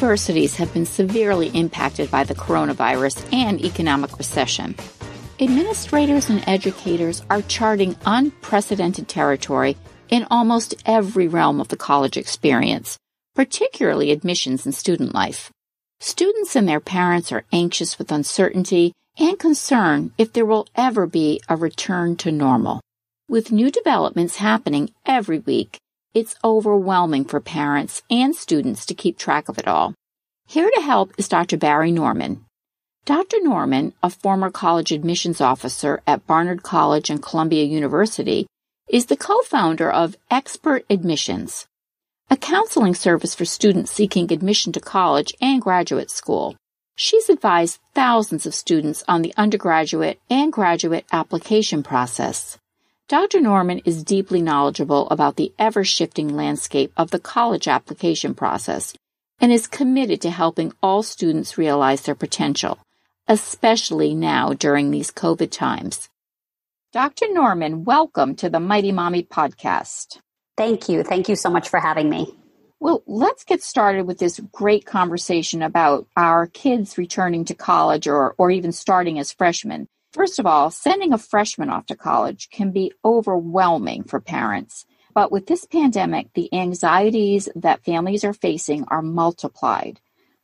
Universities have been severely impacted by the coronavirus and economic recession. Administrators and educators are charting unprecedented territory in almost every realm of the college experience, particularly admissions and student life. Students and their parents are anxious with uncertainty and concern if there will ever be a return to normal. With new developments happening every week, it's overwhelming for parents and students to keep track of it all. Here to help is Dr. Bari Norman. Dr. Norman, a former college admissions officer at Barnard College and Columbia University, is the co-founder of Expert Admissions, a counseling service for students seeking admission to college and graduate school. She's advised thousands of students on the undergraduate and graduate application process. Dr. Norman is deeply knowledgeable about the ever shifting landscape of the college application process and is committed to helping all students realize their potential, especially now during these COVID times. Dr. Norman, welcome to the Mighty Mommy podcast. Thank you. Thank you so much for having me. Well, let's get started with this great conversation about our kids returning to college or, or even starting as freshmen. First of all, sending a freshman off to college can be overwhelming for parents. But with this pandemic, the anxieties that families are facing are multiplied.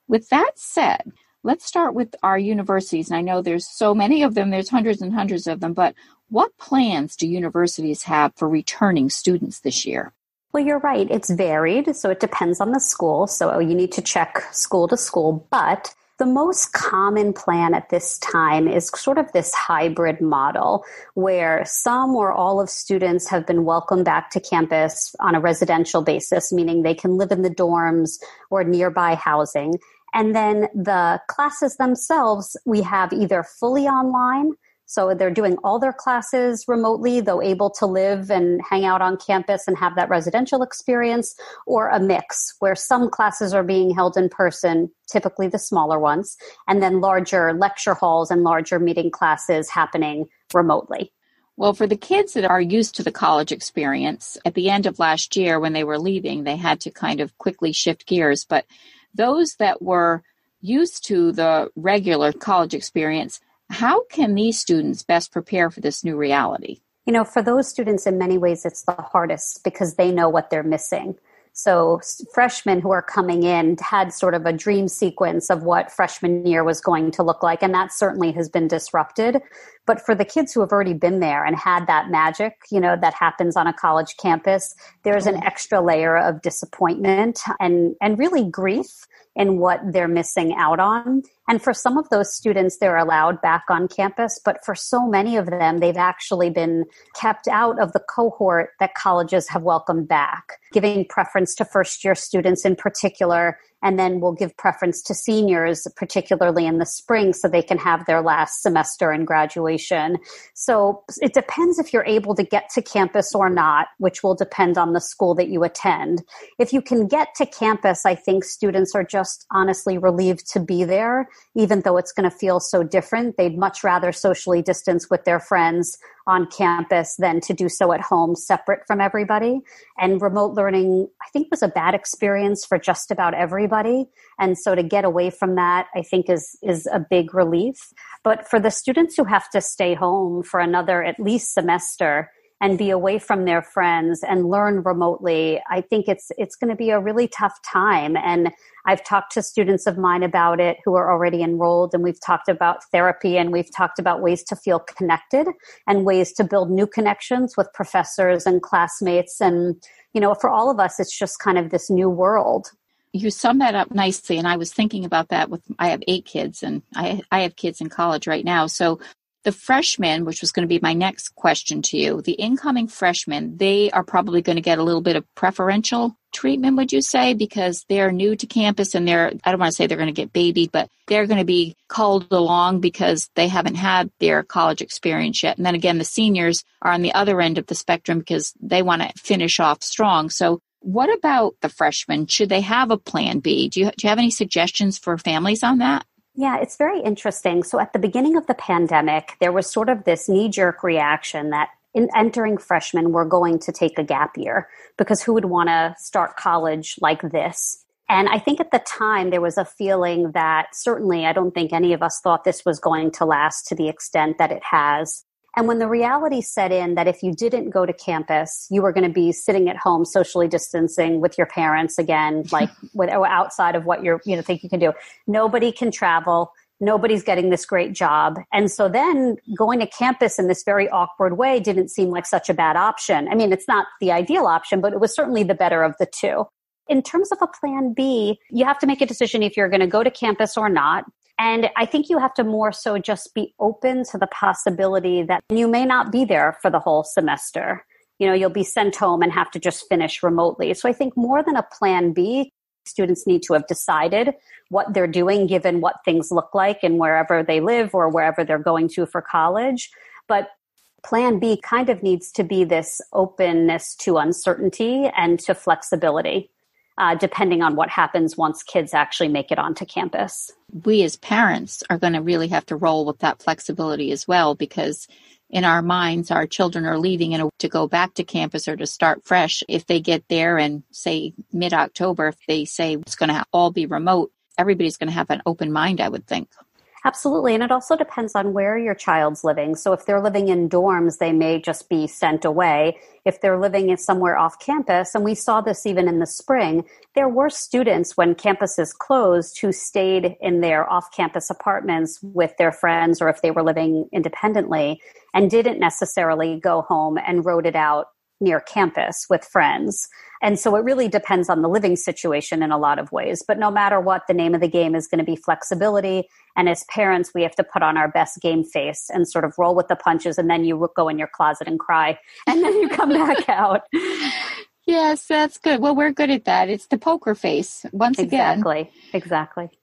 With that said, let's start with our universities. And I know there's so many of them, there's hundreds and hundreds of them, but what plans do universities have for returning students this year? Well, you're right. It's varied. So it depends on the school. So you need to check school to school. But the most common plan at this time is sort of this hybrid model where some or all of students have been welcomed back to campus on a residential basis, meaning they can live in the dorms or nearby housing. And then the classes themselves, we have either fully online so they're doing all their classes remotely, though able to live and hang out on campus and have that residential experience, or a mix where some classes are being held in person, typically the smaller ones, and then larger lecture halls and larger meeting classes happening remotely. Well, for the kids that are used to the college experience, at the end of last year when they were leaving, they had to kind of quickly shift gears. But those that were used to the regular college experience, how can these students best prepare for this new reality? You know, for those students, in many ways, it's the hardest because they know what they're missing. So, freshmen who are coming in had sort of a dream sequence of what freshman year was going to look like, and that certainly has been disrupted. But for the kids who have already been there and had that magic, you know, that happens on a college campus, there's an mm-hmm. extra layer of disappointment and, and really grief in what they're missing out on. And for some of those students, they're allowed back on campus, but for so many of them, they've actually been kept out of the cohort that colleges have welcomed back, giving preference to first year students in particular and then we'll give preference to seniors, particularly in the spring, so they can have their last semester and graduation. So it depends if you're able to get to campus or not, which will depend on the school that you attend. If you can get to campus, I think students are just honestly relieved to be there, even though it's going to feel so different. They'd much rather socially distance with their friends on campus than to do so at home separate from everybody. And remote learning, I think, was a bad experience for just about everybody. And so to get away from that, I think is, is a big relief. But for the students who have to stay home for another at least semester, and be away from their friends and learn remotely i think it's it's going to be a really tough time. And i've talked to students of mine about it who are already enrolled and we've talked about therapy and we've talked about ways to feel connected and ways to build new connections with professors and classmates. And you know for all of us it's just kind of this new world. You sum that up nicely and i was thinking about that with i have eight kids and i i have kids in college right now. So the freshmen, which was going to be my next question to you, the incoming freshmen, they are probably going to get a little bit of preferential treatment, would you say? Because they're new to campus and they're, I don't want to say they're going to get babied, but they're going to be called along because they haven't had their college experience yet. And then again, the seniors are on the other end of the spectrum because they want to finish off strong. So what about the freshmen? Should they have a plan B? Do you, do you have any suggestions for families on that? Yeah, it's very interesting. So at the beginning of the pandemic, there was sort of this knee jerk reaction that in entering freshmen were going to take a gap year because who would want to start college like this? And I think at the time there was a feeling that certainly I don't think any of us thought this was going to last to the extent that it has. And when the reality set in that if you didn't go to campus, you were going to be sitting at home socially distancing with your parents again, like with, outside of what you're, you know, think you can do. Nobody can travel. Nobody's getting this great job. And so then going to campus in this very awkward way didn't seem like such a bad option. I mean, it's not the ideal option, but it was certainly the better of the two. In terms of a plan B, you have to make a decision if you're going to go to campus or not. And I think you have to more so just be open to the possibility that you may not be there for the whole semester. You know, you'll be sent home and have to just finish remotely. So I think more than a plan B, students need to have decided what they're doing given what things look like and wherever they live or wherever they're going to for college. But plan B kind of needs to be this openness to uncertainty and to flexibility uh, depending on what happens once kids actually make it onto campus. We as parents are going to really have to roll with that flexibility as well because in our minds, our children are leaving in a, to go back to campus or to start fresh. If they get there and say mid October, if they say it's going to all be remote, everybody's going to have an open mind, I would think. Absolutely. And it also depends on where your child's living. So if they're living in dorms, they may just be sent away. If they're living somewhere off campus, and we saw this even in the spring, there were students when campuses closed who stayed in their off campus apartments with their friends or if they were living independently and didn't necessarily go home and wrote it out near campus with friends. And so it really depends on the living situation in a lot of ways. But no matter what, the name of the game is going to be flexibility. And as parents, we have to put on our best game face and sort of roll with the punches. And then you go in your closet and cry. And then you come back out. Yes, that's good. Well, we're good at that. It's the poker face once exactly, again. Exactly. Exactly.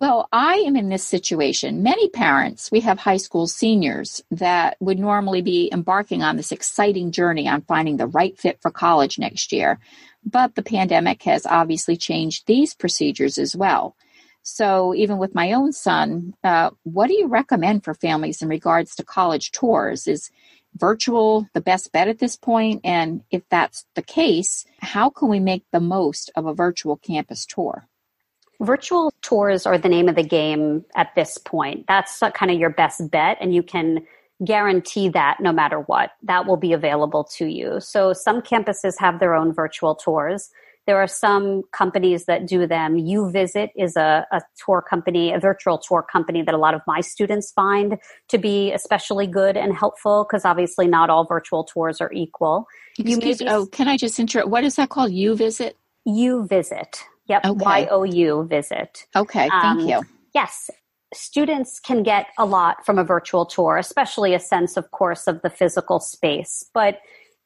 Well, I am in this situation. Many parents, we have high school seniors that would normally be embarking on this exciting journey on finding the right fit for college next year. But the pandemic has obviously changed these procedures as well. So, even with my own son, uh, what do you recommend for families in regards to college tours? Is virtual the best bet at this point? And if that's the case, how can we make the most of a virtual campus tour? Virtual tours are the name of the game at this point. That's kind of your best bet, and you can guarantee that no matter what, that will be available to you. So some campuses have their own virtual tours. There are some companies that do them. YouVisit is a, a tour company, a virtual tour company that a lot of my students find to be especially good and helpful because obviously not all virtual tours are equal. Excuse, you oh, can I just interrupt? What is that called? YouVisit? You UVisit. Yep. Okay. Y O U visit. Okay. Thank um, you. Yes. Students can get a lot from a virtual tour, especially a sense, of course, of the physical space. But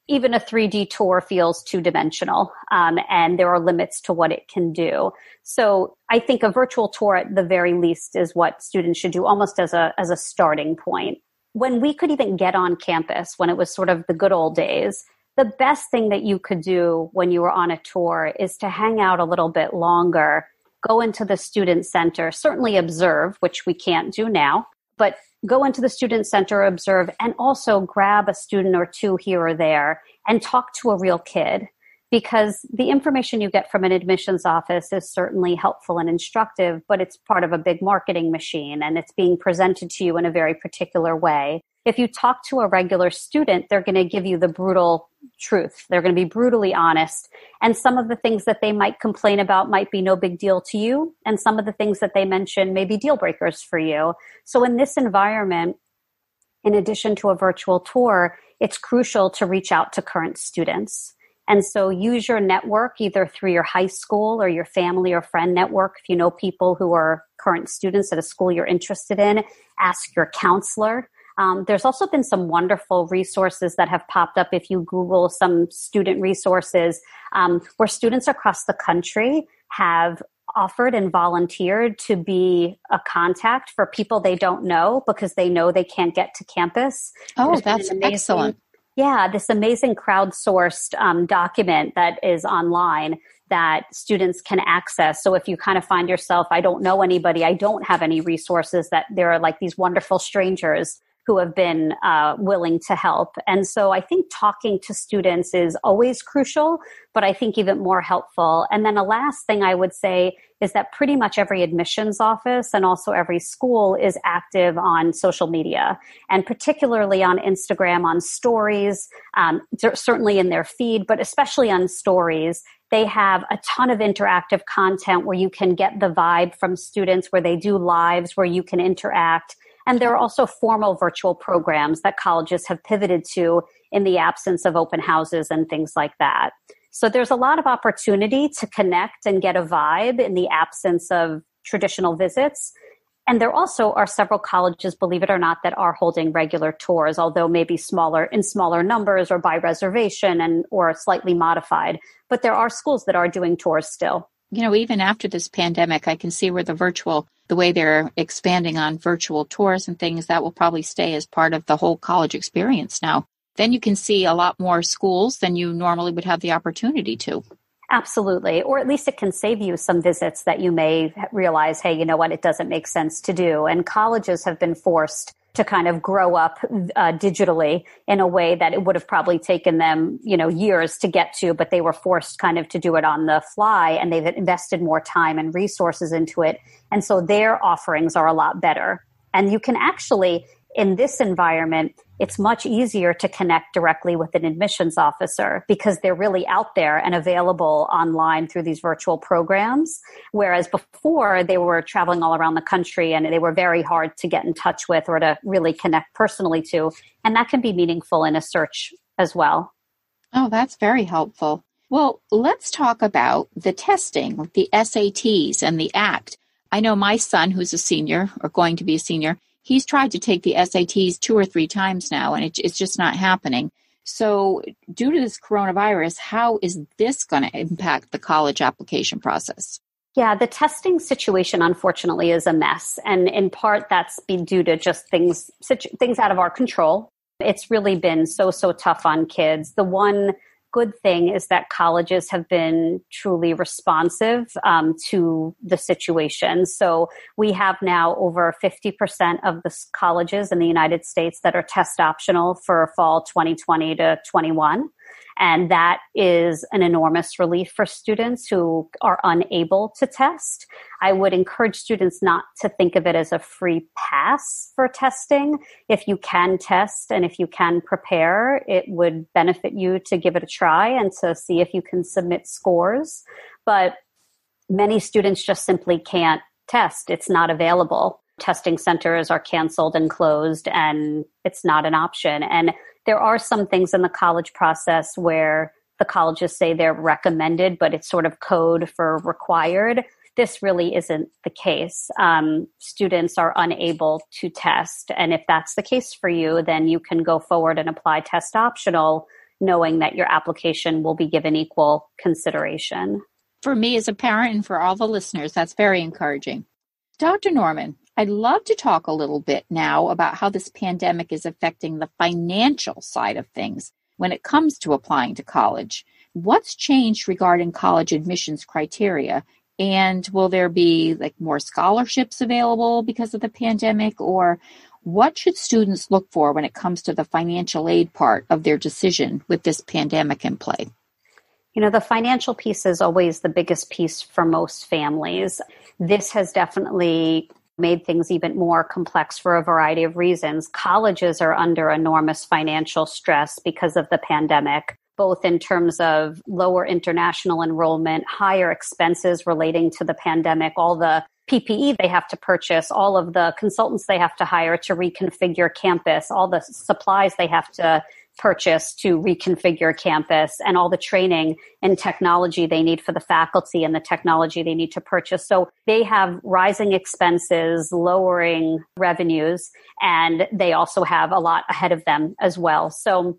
even a 3D tour feels two dimensional, um, and there are limits to what it can do. So I think a virtual tour, at the very least, is what students should do, almost as a as a starting point. When we could even get on campus, when it was sort of the good old days, the best thing that you could do when you were on a tour is to hang out a little bit longer, go into the student center, certainly observe, which we can't do now, but go into the student center, observe, and also grab a student or two here or there and talk to a real kid. because the information you get from an admissions office is certainly helpful and instructive, but it's part of a big marketing machine and it's being presented to you in a very particular way. If you talk to a regular student, they're going to give you the brutal truth. They're going to be brutally honest. And some of the things that they might complain about might be no big deal to you. And some of the things that they mention may be deal breakers for you. So in this environment, in addition to a virtual tour, it's crucial to reach out to current students. And so use your network either through your high school or your family or friend network. If you know people who are current students at a school you're interested in, ask your counselor. Um, there's also been some wonderful resources that have popped up if you Google some student resources um, where students across the country have offered and volunteered to be a contact for people they don't know because they know they can't get to campus. Oh, There's that's amazing, excellent. Yeah, this amazing crowdsourced um, document that is online that students can access. So if you kind of find yourself, I don't know anybody, I don't have any resources, that there are like these wonderful strangers who have been uh, willing to help. And so I think talking to students is always crucial, but I think even more helpful. And then a last thing I would say is that pretty much every admissions office and also every school is active on social media and particularly on Instagram on stories, um, certainly in their feed, but especially on stories. They have a ton of interactive content where you can get the vibe from students, where they do lives, where you can interact and there are also formal virtual programs that colleges have pivoted to in the absence of open houses and things like that. So there's a lot of opportunity to connect and get a vibe in the absence of traditional visits. And there also are several colleges, believe it or not, that are holding regular tours, although maybe smaller in smaller numbers or by reservation and or slightly modified. But there are schools that are doing tours still. You know, even after this pandemic, I can see where the virtual the way they're expanding on virtual tours and things, that will probably stay as part of the whole college experience now. Then you can see a lot more schools than you normally would have the opportunity to. Absolutely. Or at least it can save you some visits that you may realize, hey, you know what, it doesn't make sense to do. And colleges have been forced to kind of grow up uh, digitally in a way that it would have probably taken them, you know, years to get to, but they were forced kind of to do it on the fly and they've invested more time and resources into it. And so their offerings are a lot better. And you can actually, in this environment, it's much easier to connect directly with an admissions officer because they're really out there and available online through these virtual programs. Whereas before they were traveling all around the country and they were very hard to get in touch with or to really connect personally to. And that can be meaningful in a search as well. Oh, that's very helpful. Well, let's talk about the testing, the SATs and the ACT. I know my son, who's a senior or going to be a senior, he's tried to take the SATs two or three times now, and it, it's just not happening. So, due to this coronavirus, how is this going to impact the college application process? Yeah, the testing situation unfortunately is a mess, and in part that's been due to just things things out of our control. It's really been so so tough on kids. The one good thing is that colleges have been truly responsive um, to the situation. So we have now over 50% of the colleges in the United States that are test optional for fall 2020 to 21. And that is an enormous relief for students who are unable to test. I would encourage students not to think of it as a free pass for testing. If you can test and if you can prepare, it would benefit you to give it a try and to see if you can submit scores. But many students just simply can't test. It's not available. Testing centers are canceled and closed and it's not an option. And there are some things in the college process where the colleges say they're recommended, but it's sort of code for required. This really isn't the case. Um, students are unable to test. And if that's the case for you, then you can go forward and apply test optional, knowing that your application will be given equal consideration. For me as a parent and for all the listeners, that's very encouraging. Dr. Norman, I'd love to talk a little bit now about how this pandemic is affecting the financial side of things when it comes to applying to college. What's changed regarding college admissions criteria? And will there be like more scholarships available because of the pandemic? Or what should students look for when it comes to the financial aid part of their decision with this pandemic in play? You know, the financial piece is always the biggest piece for most families. This has definitely made things even more complex for a variety of reasons. Colleges are under enormous financial stress because of the pandemic, both in terms of lower international enrollment, higher expenses relating to the pandemic, all the PPE they have to purchase, all of the consultants they have to hire to reconfigure campus, all the supplies they have to purchase to reconfigure campus and all the training and technology they need for the faculty and the technology they need to purchase. So they have rising expenses, lowering revenues, and they also have a lot ahead of them as well. So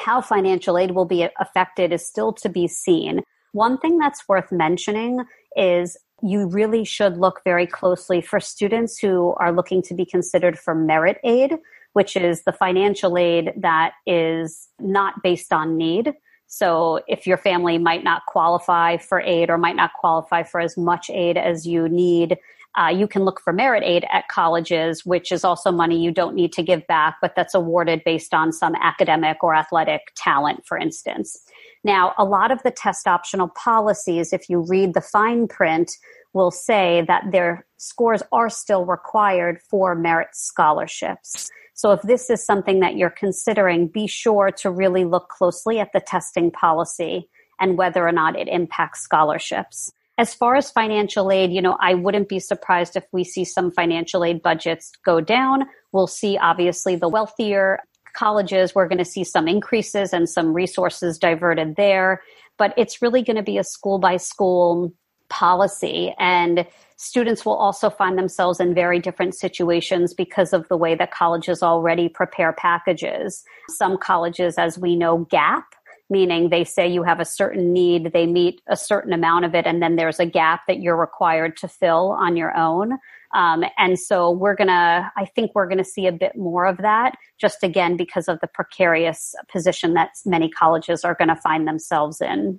how financial aid will be affected is still to be seen. One thing that's worth mentioning is you really should look very closely for students who are looking to be considered for merit aid which is the financial aid that is not based on need. So if your family might not qualify for aid or might not qualify for as much aid as you need, uh, you can look for merit aid at colleges, which is also money you don't need to give back, but that's awarded based on some academic or athletic talent, for instance. Now, a lot of the test optional policies, if you read the fine print, will say that their scores are still required for merit scholarships. So if this is something that you're considering, be sure to really look closely at the testing policy and whether or not it impacts scholarships. As far as financial aid, you know, I wouldn't be surprised if we see some financial aid budgets go down. We'll see obviously the wealthier colleges, we're going to see some increases and some resources diverted there. But it's really going to be a school by school policy. And students will also find themselves in very different situations because of the way that colleges already prepare packages. Some colleges, as we know, gap, meaning they say you have a certain need, they meet a certain amount of it, and then there's a gap that you're required to fill on your own. Um, and so we're to, I think we're to see a bit more of that, just again, because of the precarious position that many colleges are to find themselves in.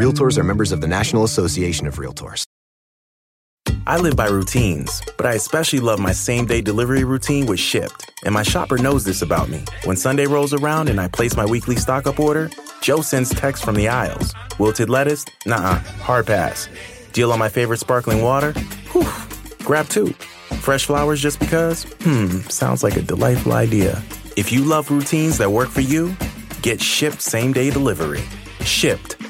Realtors are members of the National Association of Realtors. I live by routines, but I especially love my same day delivery routine with Shipt, And my shopper knows this about me. When Sunday rolls around and I place my weekly stock up order, Joe sends text from the aisles. Wilted lettuce? Nah, hard pass. Deal on my favorite sparkling water? Whew, grab two. Fresh flowers just because? Hmm, sounds like a delightful idea. If you love routines that work for you, get Shipt same day delivery. Shipt,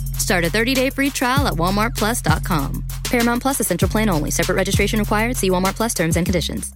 Start a 30-day free trial at walmartplus.com. Paramount Plus essential plan only. Separate registration required. See Walmart Plus terms and conditions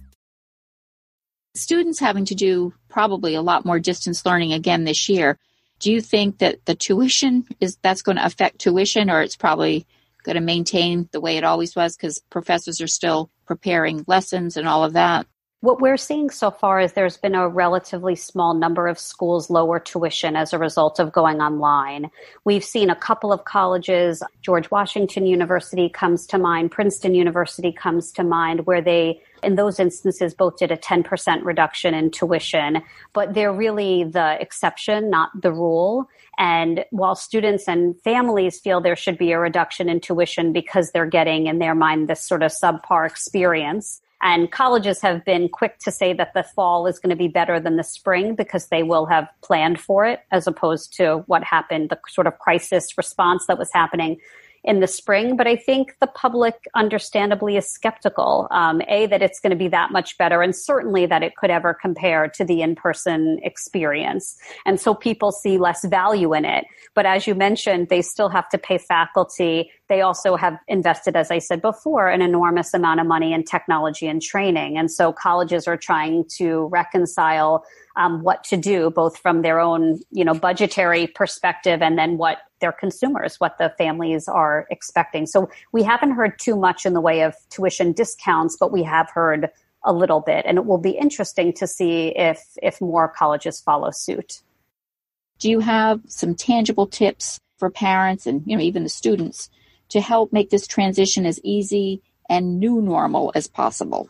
students having to do probably a lot more distance learning again this year. Do you think that the tuition is that's going to affect tuition or it's probably going to maintain the way it always was because professors are still preparing lessons and all of that? What we're seeing so far is there's been a relatively small number of schools lower tuition as a result of going online. We've seen a couple of colleges, George Washington University comes to mind, Princeton University comes to mind, where they in those instances both did a 10% reduction in tuition, but they're really the exception, not the rule. And while students and families feel there should be a reduction in tuition because they're getting in their mind this sort of subpar experience, and colleges have been quick to say that the fall is going to be better than the spring because they will have planned for it as opposed to what happened, the sort of crisis response that was happening in the spring. But I think the public understandably is skeptical. Um, a, that it's going to be that much better, and certainly that it could ever compare to the in person experience. And so people see less value in it. But as you mentioned, they still have to pay faculty they also have invested, as I said before, an enormous amount of money in technology and training. And so colleges are trying to reconcile um, what to do, both from their own, you know, budgetary perspective and then what their consumers, what the families are expecting. So we haven't heard too much in the way of tuition discounts, but we have heard a little bit, and it will be interesting to see if if more colleges follow suit. Do you have some tangible tips for parents and you know even the students to help make this transition as easy and new normal as possible?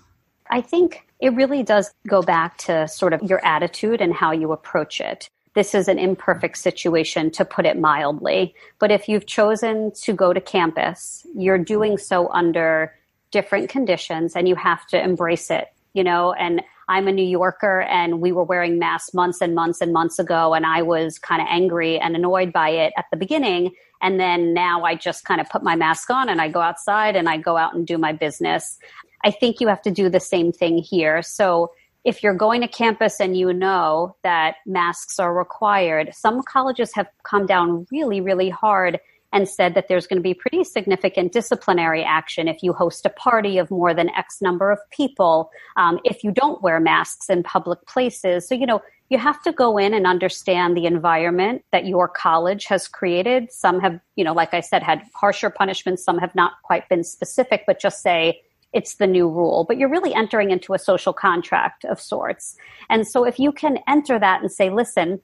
I think it really does go back to sort of your attitude and how you approach it. This is an imperfect situation, to put it mildly. But if you've chosen to go to campus, you're doing so under different conditions and you have to embrace it, you know, and I'm a New Yorker and we were wearing masks months and months and months ago and I was kind of angry and annoyed by it at the beginning. And then now I just kind of put my mask on and I go outside and I go out and do my business. I think you have to do the same thing here. So if you're going to campus and you know that masks are required, some colleges have come down really, really hard and said that there's going to be pretty significant disciplinary action if you host a party of more than X number of people, um, if you don't wear masks in public places. So, you know, you have to go in and understand the environment that your college has created. Some have, you know, like I said, had harsher punishments. Some have not quite been specific, but just say, it's the new rule, but you're really entering into a social contract of sorts. And so if you can enter that and say, listen,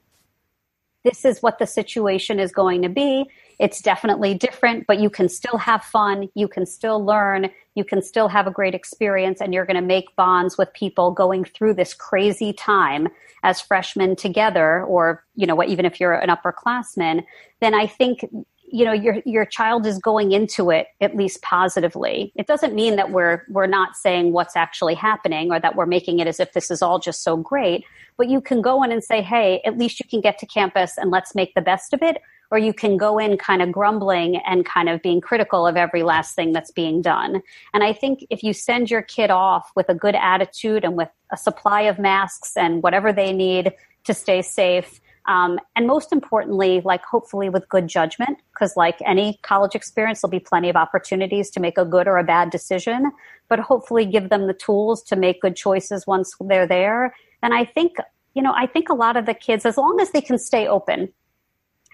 this is what the situation is going to be. It's definitely different, but you can still have fun. You can still learn. You can still have a great experience and you're going to make bonds with people going through this crazy time as freshmen together or, you know, what, even if you're an upperclassman, then I think you know your your child is going into it at least positively. It doesn't mean that we're we're not saying what's actually happening or that we're making it as if this is all just so great but you can go in and say hey at least you can get to campus and let's make the best of it or you can go in kind of grumbling and kind of being critical of every last thing that's being done. And i think if you send your kid off with a good attitude and with a supply of masks and whatever they need to stay safe um, and most importantly, like hopefully with good judgment, because like any college experience, there'll be plenty of opportunities to make a good or a bad decision, but hopefully give them the tools to make good choices once they're there. And I think, you know, I think a lot of the kids, as long as they can stay open,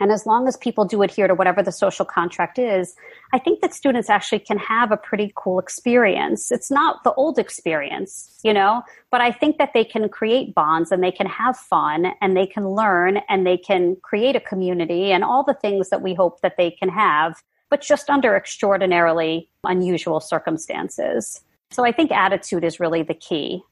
and as long as people do adhere to whatever the social contract is, I think that students actually can have a pretty cool experience. It's not the old experience, you know, but I think that they can create bonds and they can have fun and they can learn and they can create a community and all the things that we hope that they can have, but just under extraordinarily unusual circumstances. So I think attitude is really the key.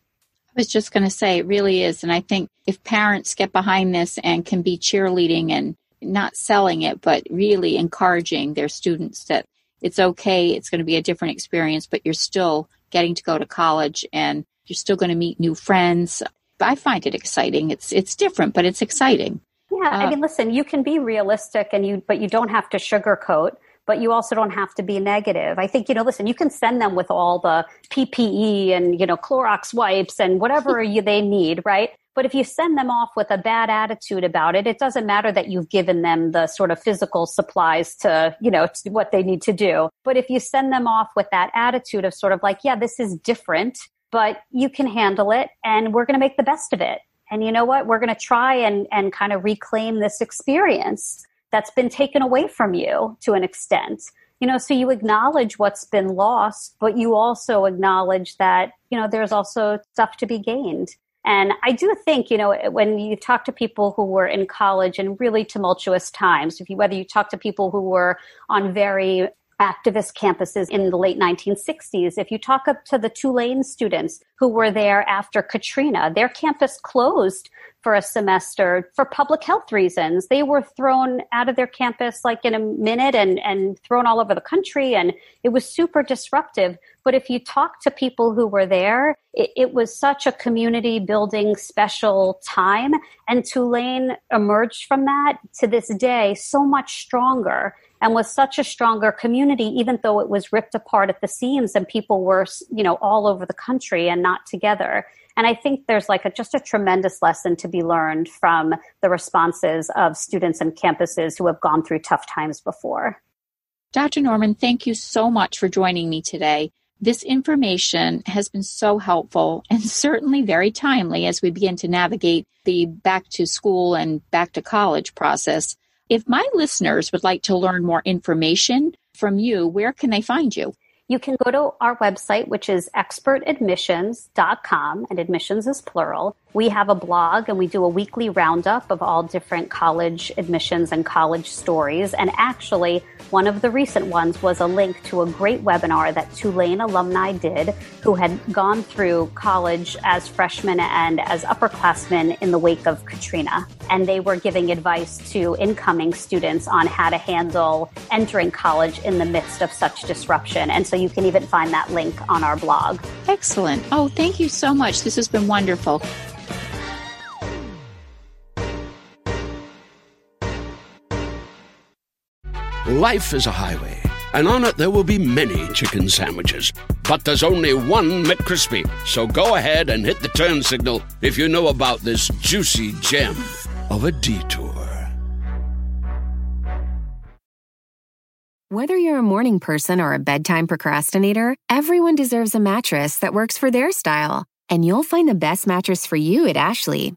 I was just going to say it really is. And I think if parents get behind this and can be cheerleading and not selling it, but really encouraging their students that it's okay, it's going to be a different experience, but you're still getting to go to college and you're still going to meet new friends. I find it exciting. It's it's different, but it's exciting. Yeah, uh, I mean, listen, you can be realistic and you but you don't have to sugarcoat but you also don't have to be negative. I think, you know, listen, you can send them with all the PPE and, you know, Clorox wipes and whatever you, they need, right? But if you send them off with a bad attitude about it, it doesn't matter that you've given them the sort of physical supplies to, you know, to what they need to do. But if you send them off with that attitude of sort of like, yeah, this is different, but you can handle it and we're going to make the best of it. And you know what? We're going to try and, and kind of reclaim this experience that's been taken away from you to an extent. You know, so you acknowledge what's been lost, but you also acknowledge that, you know, there's also stuff to be gained. And I do think, you know, when you talk to people who were in college in really tumultuous times, if you, whether you talk to people who were on very activist campuses in the late 1960s. If you talk up to the Tulane students who were there after Katrina, their campus closed for a semester for public health reasons. They were thrown out of their campus like in a minute and, and thrown all over the country. And it was super disruptive. But if you talk to people who were there, it, it was such a community building special time. And Tulane emerged from that to this day so much stronger and was such a stronger community, even though it was ripped apart at the seams and people were, you know, all over the country and not together. And I think there's like a, just a tremendous lesson to be learned from the responses of students and campuses who have gone through tough times before. Dr. Norman, thank you so much for joining me today. This information has been so helpful and certainly very timely as we begin to navigate the back to school and back to college process. If my listeners would like to learn more information from you, where can they find you? You can go to our website, which is expertadmissions.com, and admissions is plural. We have a blog and we do a weekly roundup of all different college admissions and college stories. And actually, one of the recent ones was a link to a great webinar that Tulane alumni did who had gone through college as freshmen and as upperclassmen in the wake of Katrina. And they were giving advice to incoming students on how to handle entering college in the midst of such disruption. And so you can even find that link on our blog. Excellent. Oh, thank you so much. This has been wonderful. Life is a highway, and on it there will be many chicken sandwiches. But there's only one McCrispy. So go ahead and hit the turn signal if you know about this juicy gem of a detour. Whether you're a morning person or a bedtime procrastinator, everyone deserves a mattress that works for their style. And you'll find the best mattress for you at Ashley.